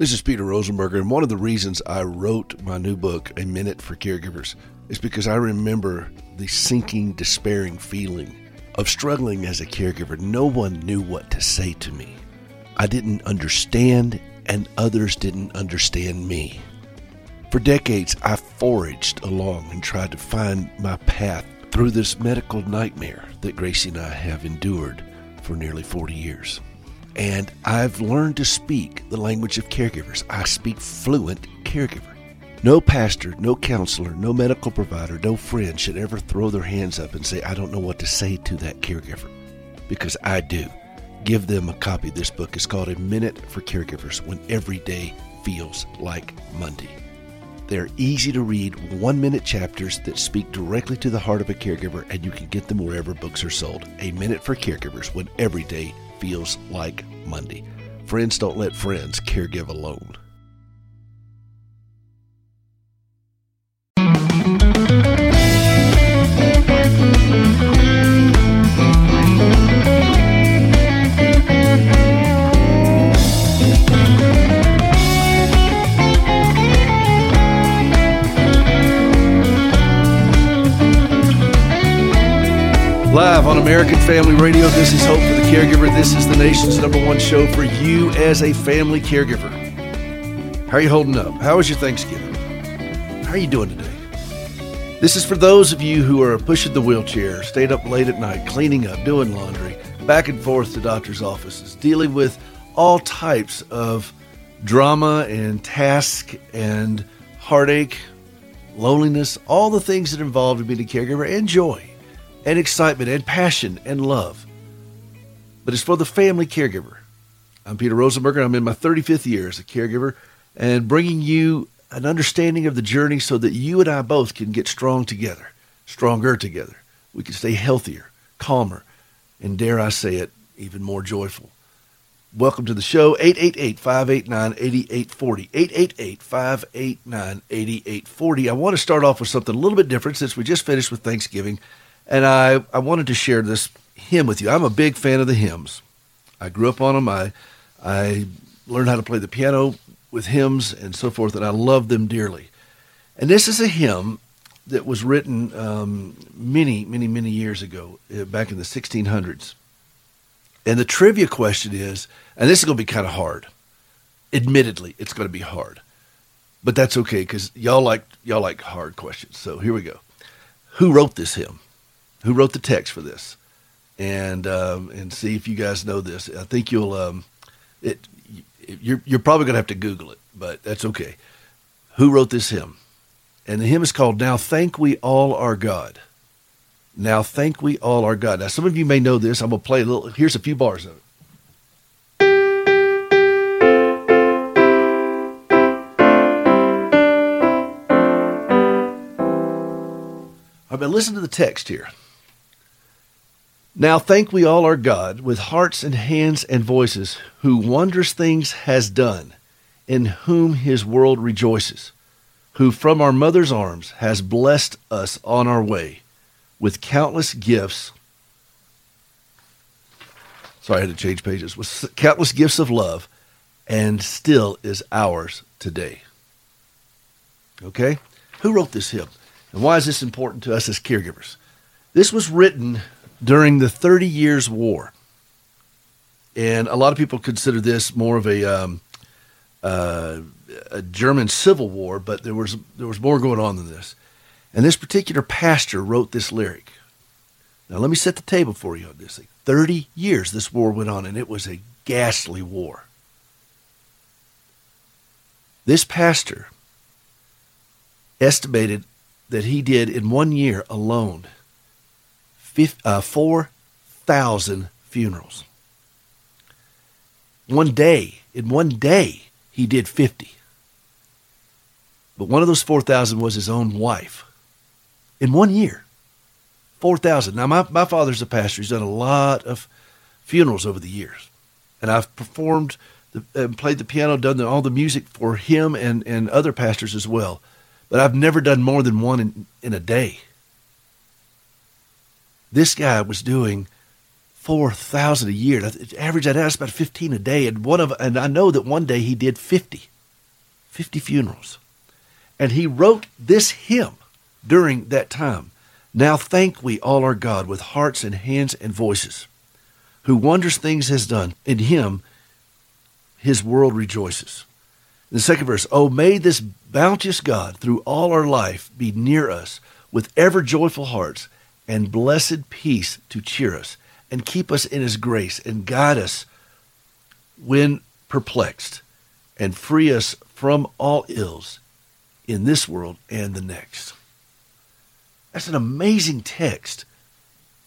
This is Peter Rosenberger, and one of the reasons I wrote my new book, A Minute for Caregivers, is because I remember the sinking, despairing feeling of struggling as a caregiver. No one knew what to say to me. I didn't understand, and others didn't understand me. For decades, I foraged along and tried to find my path through this medical nightmare that Gracie and I have endured for nearly 40 years. And I've learned to speak the language of caregivers. I speak fluent caregiver. No pastor, no counselor, no medical provider, no friend should ever throw their hands up and say, I don't know what to say to that caregiver. Because I do. Give them a copy of this book. It's called A Minute for Caregivers When Every Day Feels Like Monday. They're easy to read, one minute chapters that speak directly to the heart of a caregiver, and you can get them wherever books are sold. A Minute for Caregivers When Every Day feels like Monday. Friends don't let friends caregive alone. Live on American Family Radio, this is Hope for the Caregiver. This is the nation's number one show for you as a family caregiver. How are you holding up? How was your Thanksgiving? How are you doing today? This is for those of you who are pushing the wheelchair, stayed up late at night, cleaning up, doing laundry, back and forth to doctor's offices, dealing with all types of drama and task and heartache, loneliness, all the things that involve being a caregiver, and joy and excitement and passion and love. But it's for the family caregiver. I'm Peter Rosenberger. I'm in my 35th year as a caregiver and bringing you an understanding of the journey so that you and I both can get strong together, stronger together. We can stay healthier, calmer, and dare I say it, even more joyful. Welcome to the show, 888-589-8840, 888-589-8840. I want to start off with something a little bit different since we just finished with Thanksgiving. And I, I wanted to share this hymn with you. I'm a big fan of the hymns. I grew up on them. I, I learned how to play the piano with hymns and so forth, and I love them dearly. And this is a hymn that was written um, many, many, many years ago, uh, back in the 1600s. And the trivia question is, and this is going to be kind of hard. Admittedly, it's going to be hard, but that's okay because y'all like y'all like hard questions. So here we go. Who wrote this hymn? Who wrote the text for this, and um, and see if you guys know this. I think you'll um, it. You're you're probably gonna have to Google it, but that's okay. Who wrote this hymn? And the hymn is called "Now Thank We All Our God." Now thank we all our God. Now some of you may know this. I'm gonna play a little. Here's a few bars of it. All right, but listen to the text here. Now thank we all our God with hearts and hands and voices, who wondrous things has done, in whom his world rejoices, who from our mother's arms has blessed us on our way with countless gifts. Sorry, I had to change pages. With countless gifts of love, and still is ours today. Okay? Who wrote this hymn? And why is this important to us as caregivers? This was written during the Thirty Years' War. And a lot of people consider this more of a, um, uh, a German civil war, but there was, there was more going on than this. And this particular pastor wrote this lyric. Now, let me set the table for you on this thing. 30 years this war went on, and it was a ghastly war. This pastor estimated that he did in one year alone uh, 4,000 funerals. One day, in one day, he did 50. But one of those 4,000 was his own wife. In one year, 4,000. Now, my, my father's a pastor. He's done a lot of funerals over the years. And I've performed the, and played the piano, done the, all the music for him and, and other pastors as well. But I've never done more than one in, in a day. This guy was doing four thousand a year. Average that out, it's about fifteen a day. And one of and I know that one day he did 50, 50 funerals, and he wrote this hymn during that time. Now thank we all our God with hearts and hands and voices, who wondrous things has done. In him his world rejoices. The second verse, Oh, may this bounteous God through all our life be near us with ever joyful hearts and blessed peace to cheer us and keep us in his grace and guide us when perplexed and free us from all ills in this world and the next. That's an amazing text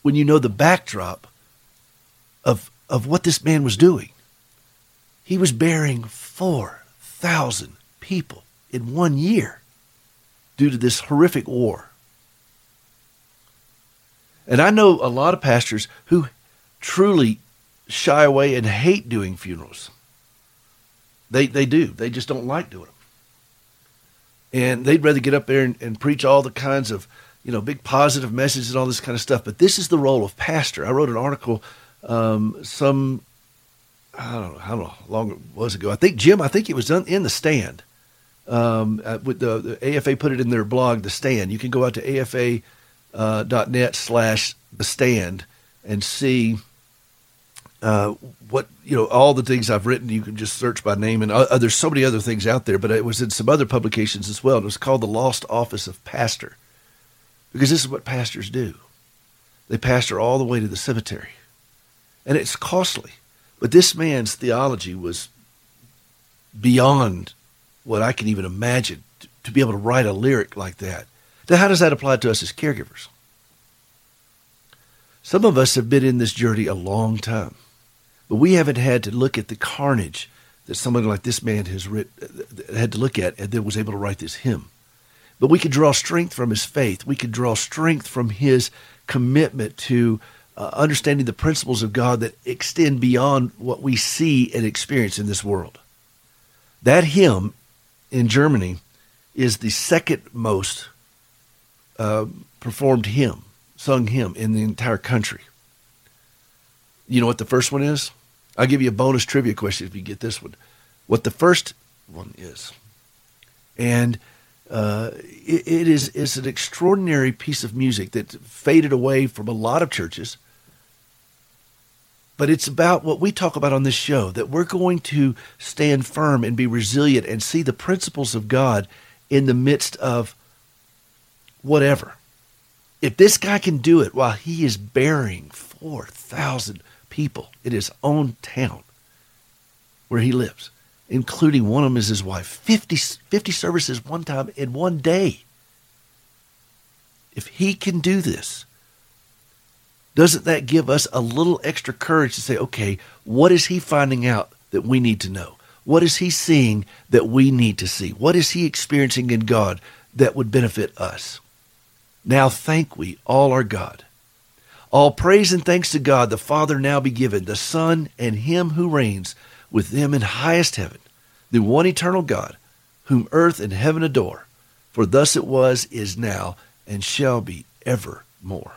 when you know the backdrop of, of what this man was doing. He was burying 4,000 people in one year due to this horrific war. And I know a lot of pastors who truly shy away and hate doing funerals. They, they do. They just don't like doing them. And they'd rather get up there and, and preach all the kinds of, you know, big positive messages and all this kind of stuff. But this is the role of pastor. I wrote an article um, some, I don't know how long it was ago. I think, Jim, I think it was in the stand. Um, with the, the, AFA put it in their blog, The Stand. You can go out to afa.net uh, slash The Stand and see uh, what you know all the things I've written. You can just search by name, and uh, there's so many other things out there. But it was in some other publications as well. It was called the Lost Office of Pastor, because this is what pastors do. They pastor all the way to the cemetery, and it's costly. But this man's theology was beyond what I can even imagine to, to be able to write a lyric like that. Now, how does that apply to us as caregivers? Some of us have been in this journey a long time, but we haven't had to look at the carnage that someone like this man has writ, had to look at and then was able to write this hymn. But we could draw strength from his faith. We could draw strength from his commitment to uh, understanding the principles of God that extend beyond what we see and experience in this world. That hymn in Germany is the second most uh, performed hymn sung hymn in the entire country. You know what the first one is? I'll give you a bonus trivia question if you get this one. What the first one is. And uh, it, it is it's an extraordinary piece of music that faded away from a lot of churches. But it's about what we talk about on this show that we're going to stand firm and be resilient and see the principles of God in the midst of whatever. If this guy can do it while he is burying 4,000 people in his own town where he lives, including one of them is his wife, 50, 50 services one time in one day. If he can do this, doesn't that give us a little extra courage to say, okay, what is he finding out that we need to know? What is he seeing that we need to see? What is he experiencing in God that would benefit us? Now thank we all our God. All praise and thanks to God the Father now be given, the Son, and Him who reigns with them in highest heaven, the one eternal God, whom earth and heaven adore. For thus it was, is now, and shall be evermore.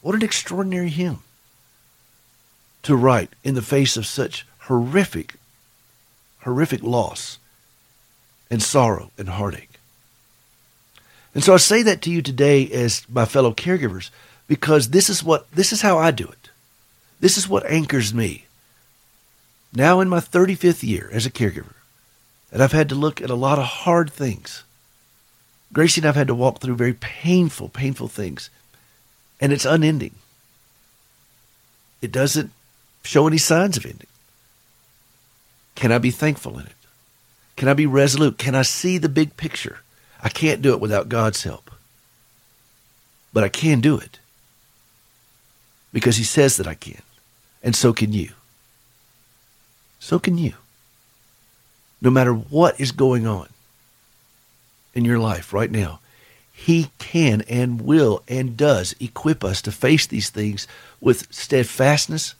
What an extraordinary hymn to write in the face of such horrific, horrific loss and sorrow and heartache. And so I say that to you today as my fellow caregivers because this is what this is how I do it. This is what anchors me. Now in my 35th year as a caregiver, and I've had to look at a lot of hard things. Gracie and I've had to walk through very painful, painful things. And it's unending. It doesn't show any signs of ending. Can I be thankful in it? Can I be resolute? Can I see the big picture? I can't do it without God's help. But I can do it because He says that I can. And so can you. So can you. No matter what is going on in your life right now, He can and will and does equip us to face these things with steadfastness,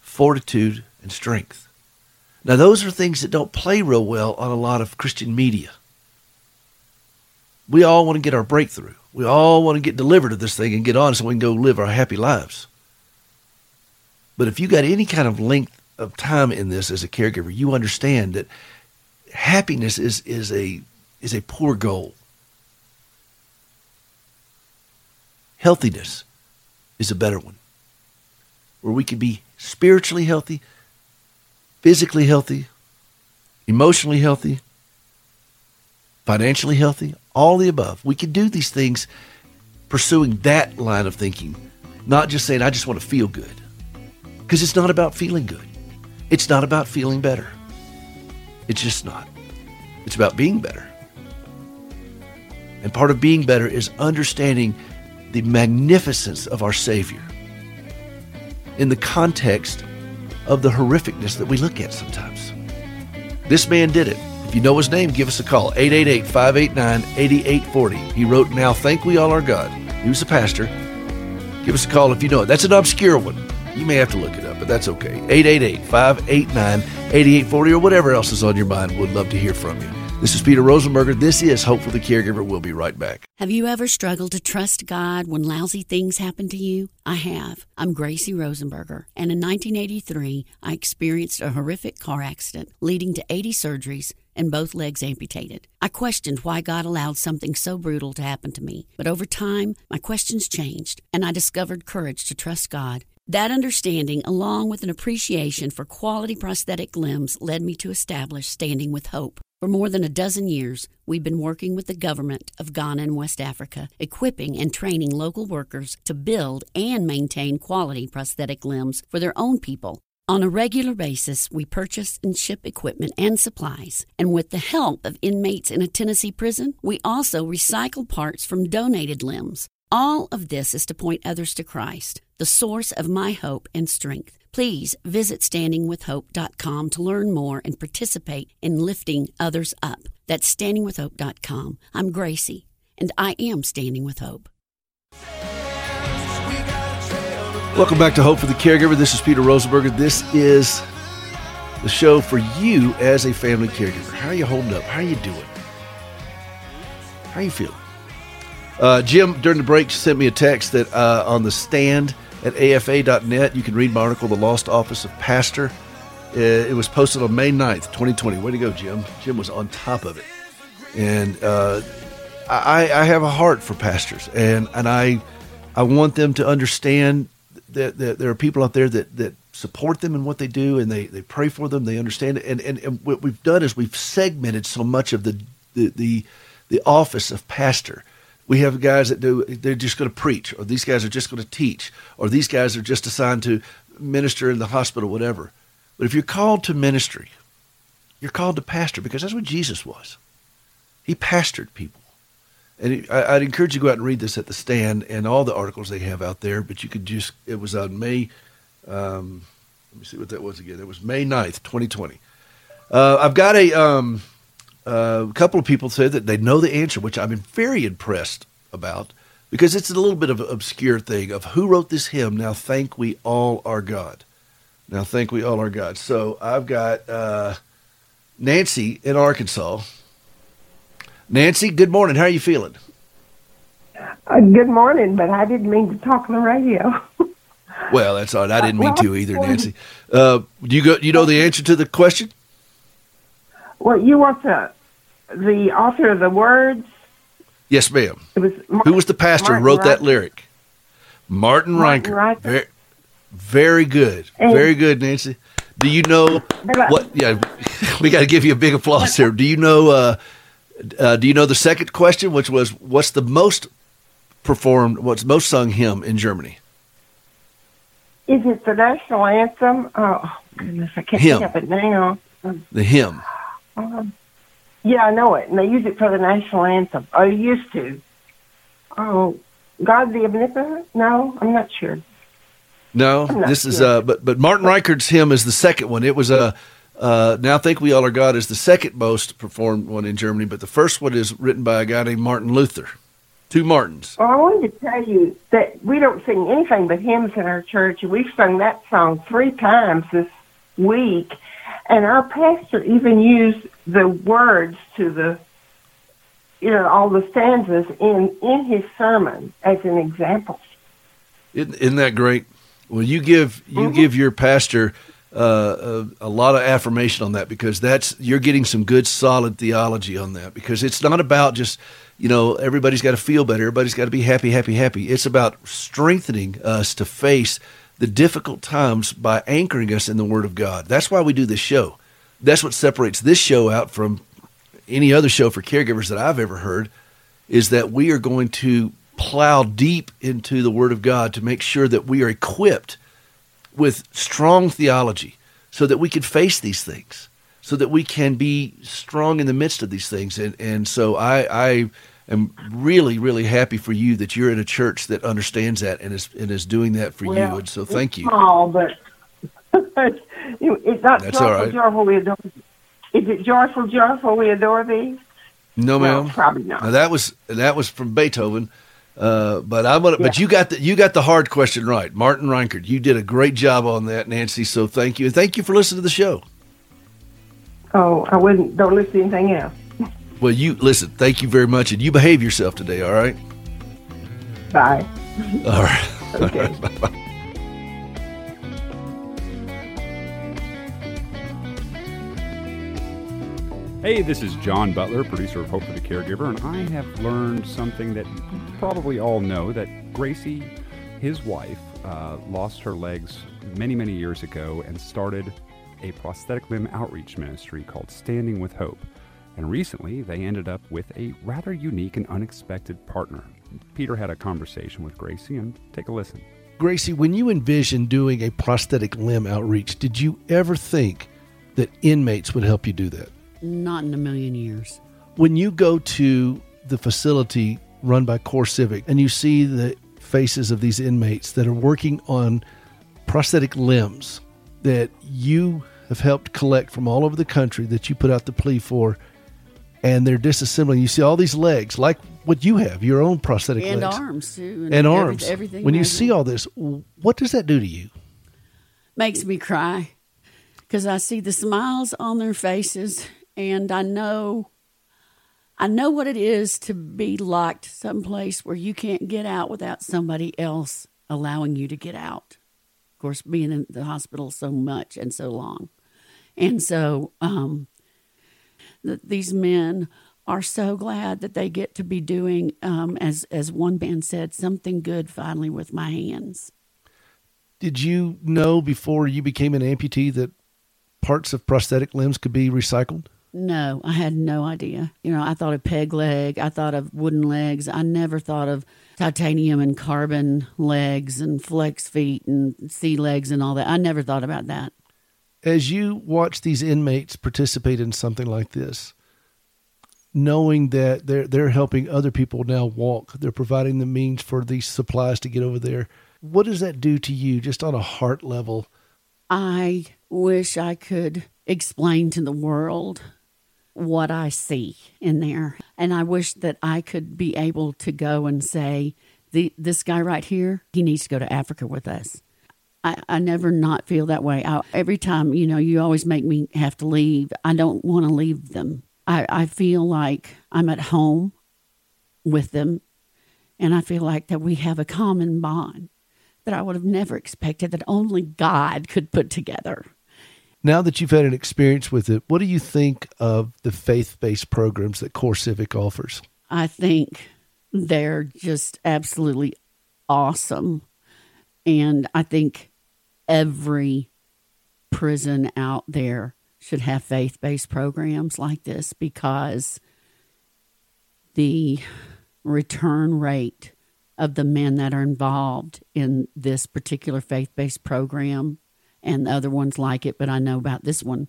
fortitude, and strength. Now, those are things that don't play real well on a lot of Christian media. We all want to get our breakthrough. We all want to get delivered of this thing and get on so we can go live our happy lives. But if you got any kind of length of time in this as a caregiver, you understand that happiness is, is a is a poor goal. Healthiness is a better one. Where we can be spiritually healthy, physically healthy, emotionally healthy, financially healthy, all the above. We can do these things pursuing that line of thinking, not just saying, I just want to feel good. Because it's not about feeling good, it's not about feeling better. It's just not. It's about being better. And part of being better is understanding the magnificence of our Savior in the context of the horrificness that we look at sometimes. This man did it. If you know his name, give us a call 888 589 8840. He wrote, Now Thank We All Our God. He was a pastor. Give us a call if you know it. That's an obscure one. You may have to look it up, but that's okay. 888 589 8840 or whatever else is on your mind. We'd love to hear from you. This is Peter Rosenberger. This is Hope for the Caregiver. We'll be right back. Have you ever struggled to trust God when lousy things happen to you? I have. I'm Gracie Rosenberger, and in 1983, I experienced a horrific car accident leading to 80 surgeries and both legs amputated. I questioned why God allowed something so brutal to happen to me, but over time, my questions changed, and I discovered courage to trust God. That understanding, along with an appreciation for quality prosthetic limbs, led me to establish Standing with Hope. For more than a dozen years, we've been working with the government of Ghana and West Africa, equipping and training local workers to build and maintain quality prosthetic limbs for their own people. On a regular basis, we purchase and ship equipment and supplies. And with the help of inmates in a Tennessee prison, we also recycle parts from donated limbs. All of this is to point others to Christ, the source of my hope and strength. Please visit standingwithhope.com to learn more and participate in lifting others up. That's standingwithhope.com. I'm Gracie, and I am Standing with Hope. Welcome back to Hope for the Caregiver. This is Peter Rosenberger. This is the show for you as a family caregiver. How are you holding up? How are you doing? How are you feeling? Uh, Jim, during the break, sent me a text that uh, on the stand at afa.net. You can read my article, The Lost Office of Pastor. Uh, it was posted on May 9th, 2020. Way to go, Jim. Jim was on top of it. And uh, I, I have a heart for pastors, and, and I, I want them to understand that, that there are people out there that, that support them in what they do, and they, they pray for them, they understand it. And, and, and what we've done is we've segmented so much of the, the, the, the office of pastor. We have guys that do they're just going to preach or these guys are just going to teach or these guys are just assigned to minister in the hospital whatever. But if you're called to ministry you're called to pastor because that's what jesus was. He pastored people and I, would encourage you to go out and read this at the stand and all the articles they have out there but you could just it was on may um, let me see what that was again it was may 9th 2020 uh, i've got a um, uh, couple of people said that they know the answer, which I've been very impressed about because it's a little bit of an obscure thing of who wrote this hymn. Now thank we all our God. Now thank we all our God. So I've got uh, Nancy in Arkansas. Nancy, good morning. How are you feeling? Uh, good morning, but I didn't mean to talk on the radio. well, that's all right. I didn't mean to either, Nancy. Uh, do you go? You know the answer to the question? Well, you want the the author of the words? Yes, ma'am. It was Who was the pastor Martin who wrote that lyric? Martin, Martin Riker. Very, very good. And, very good, Nancy. Do you know what? Yeah, we got to give you a big applause here. Do you know? Uh, uh, do you know the second question, which was what's the most performed, what's most sung hymn in Germany? Is it the national anthem? Oh goodness, I can't hymn. think of it now. The hymn. Um, yeah, I know it, and they use it for the national anthem. I used to. Oh, God the Omnipotent? No, I'm not sure. No, this sure. is uh, but but Martin Rinkart's hymn is the second one. It was a. Uh, now think we all are God is the second most performed one in Germany, but the first one is written by a guy named Martin Luther. Two Martins. Well, I wanted to tell you that we don't sing anything but hymns in our church, and we've sung that song three times this week. And our pastor even used the words to the, you know, all the stanzas in, in his sermon as an example. Isn't, isn't that great? Well, you give you mm-hmm. give your pastor uh, a, a, lot of affirmation on that because that's you're getting some good solid theology on that because it's not about just you know everybody's got to feel better, everybody's got to be happy, happy, happy. It's about strengthening us to face the difficult times by anchoring us in the Word of God. That's why we do this show. That's what separates this show out from any other show for caregivers that I've ever heard. Is that we are going to plow deep into the Word of God to make sure that we are equipped with strong theology so that we can face these things, so that we can be strong in the midst of these things. And, and so I, I am really, really happy for you that you're in a church that understands that and is, and is doing that for well, you. And so thank you. Small, but it's not That's joyful, all right. joyful, we adore Is it joyful, joyful, we adore thee? No, ma'am. No, probably not. Now, that was that was from Beethoven. Uh, but I'm gonna. Yeah. But you got the you got the hard question right, Martin Rinkart. You did a great job on that, Nancy. So thank you, and thank you for listening to the show. Oh, I wouldn't. Don't listen to anything else. well, you listen. Thank you very much, and you behave yourself today. All right. Bye. All right. Okay. bye bye. Hey, this is John Butler, producer of Hope for the Caregiver, and I have learned something that you probably all know that Gracie, his wife, uh, lost her legs many, many years ago and started a prosthetic limb outreach ministry called Standing with Hope. And recently, they ended up with a rather unique and unexpected partner. Peter had a conversation with Gracie, and take a listen. Gracie, when you envisioned doing a prosthetic limb outreach, did you ever think that inmates would help you do that? Not in a million years. When you go to the facility run by Core Civic and you see the faces of these inmates that are working on prosthetic limbs that you have helped collect from all over the country that you put out the plea for and they're disassembling. You see all these legs, like what you have, your own prosthetic legs. and legs. arms too, and, and arms. Everything. When you see all this, what does that do to you? Makes me cry because I see the smiles on their faces and I know I know what it is to be locked someplace where you can't get out without somebody else allowing you to get out. Of course, being in the hospital so much and so long. And so um, th- these men are so glad that they get to be doing, um, as, as one man said, something good finally with my hands. Did you know before you became an amputee that parts of prosthetic limbs could be recycled? No, I had no idea. You know, I thought of peg leg, I thought of wooden legs. I never thought of titanium and carbon legs and flex feet and sea legs and all that. I never thought about that. As you watch these inmates participate in something like this, knowing that they're they're helping other people now walk, they're providing the means for these supplies to get over there. What does that do to you just on a heart level? I wish I could explain to the world what I see in there. And I wish that I could be able to go and say, the, this guy right here, he needs to go to Africa with us. I, I never not feel that way. I, every time, you know, you always make me have to leave. I don't want to leave them. I, I feel like I'm at home with them, and I feel like that we have a common bond that I would have never expected that only God could put together now that you've had an experience with it, what do you think of the faith based programs that Core Civic offers? I think they're just absolutely awesome. And I think every prison out there should have faith based programs like this because the return rate of the men that are involved in this particular faith based program and the other ones like it, but I know about this one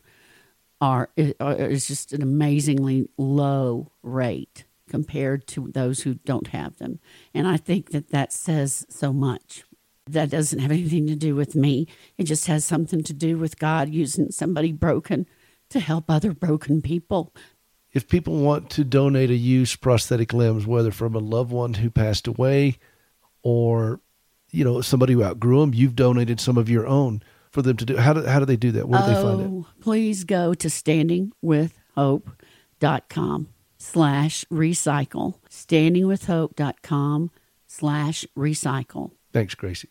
are uh, is just an amazingly low rate compared to those who don't have them. And I think that that says so much. That doesn't have anything to do with me. It just has something to do with God using somebody broken to help other broken people. If people want to donate a used prosthetic limbs, whether from a loved one who passed away or you know somebody who outgrew them, you've donated some of your own for them to do? How do, how do they do that? Where do oh, they find it? Oh, please go to standingwithhope.com slash recycle. Standingwithhope.com slash recycle. Thanks, Gracie.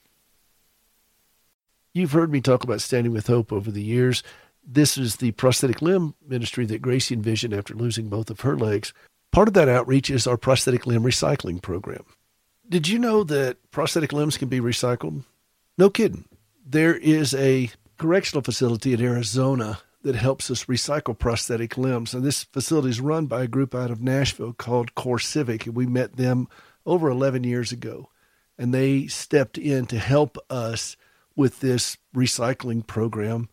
You've heard me talk about Standing with Hope over the years. This is the prosthetic limb ministry that Gracie envisioned after losing both of her legs. Part of that outreach is our prosthetic limb recycling program. Did you know that prosthetic limbs can be recycled? No kidding. There is a correctional facility in Arizona that helps us recycle prosthetic limbs. And this facility is run by a group out of Nashville called Core Civic. And we met them over 11 years ago. And they stepped in to help us with this recycling program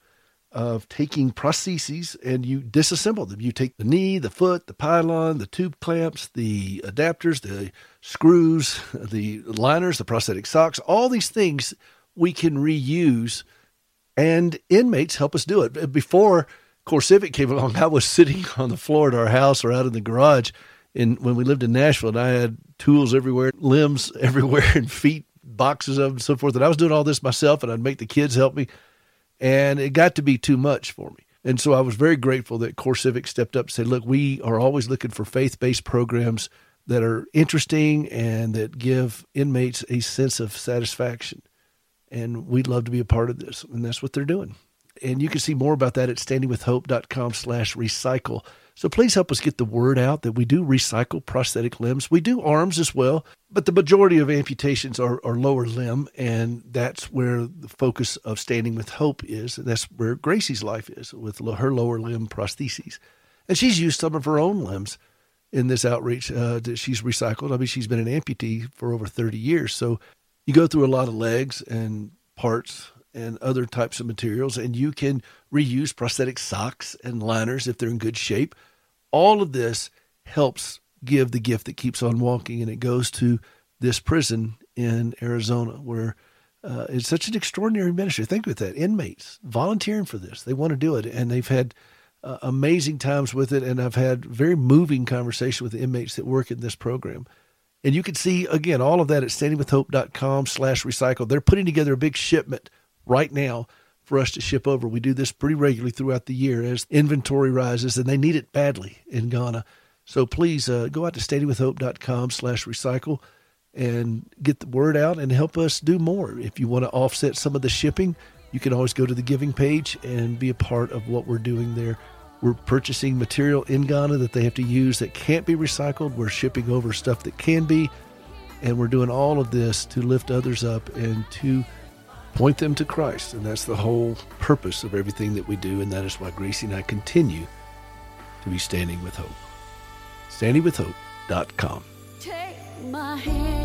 of taking prostheses and you disassemble them. You take the knee, the foot, the pylon, the tube clamps, the adapters, the screws, the liners, the prosthetic socks, all these things we can reuse and inmates help us do it. Before Core Civic came along, I was sitting on the floor at our house or out in the garage in when we lived in Nashville and I had tools everywhere, limbs everywhere and feet boxes of them and so forth. And I was doing all this myself and I'd make the kids help me and it got to be too much for me. And so I was very grateful that Core Civic stepped up and said, look, we are always looking for faith based programs that are interesting and that give inmates a sense of satisfaction. And we'd love to be a part of this. And that's what they're doing. And you can see more about that at standingwithhope.com slash recycle. So please help us get the word out that we do recycle prosthetic limbs. We do arms as well, but the majority of amputations are, are lower limb, and that's where the focus of Standing with Hope is. And That's where Gracie's life is with her lower limb prostheses. And she's used some of her own limbs in this outreach uh, that she's recycled. I mean, she's been an amputee for over 30 years. So you go through a lot of legs and parts and other types of materials, and you can reuse prosthetic socks and liners if they're in good shape. All of this helps give the gift that keeps on walking, and it goes to this prison in Arizona where uh, it's such an extraordinary ministry. Think with that inmates volunteering for this, they want to do it, and they've had uh, amazing times with it. And I've had very moving conversation with the inmates that work in this program. And you can see again all of that at standingwithhope.com slash recycle. They're putting together a big shipment right now for us to ship over. We do this pretty regularly throughout the year as inventory rises, and they need it badly in Ghana. So please uh, go out to standingwithhope.com slash recycle and get the word out and help us do more. If you want to offset some of the shipping, you can always go to the giving page and be a part of what we're doing there. We're purchasing material in Ghana that they have to use that can't be recycled. We're shipping over stuff that can be. And we're doing all of this to lift others up and to point them to Christ. And that's the whole purpose of everything that we do. And that is why Gracie and I continue to be standing with hope. Standingwithhope.com. Take my hand.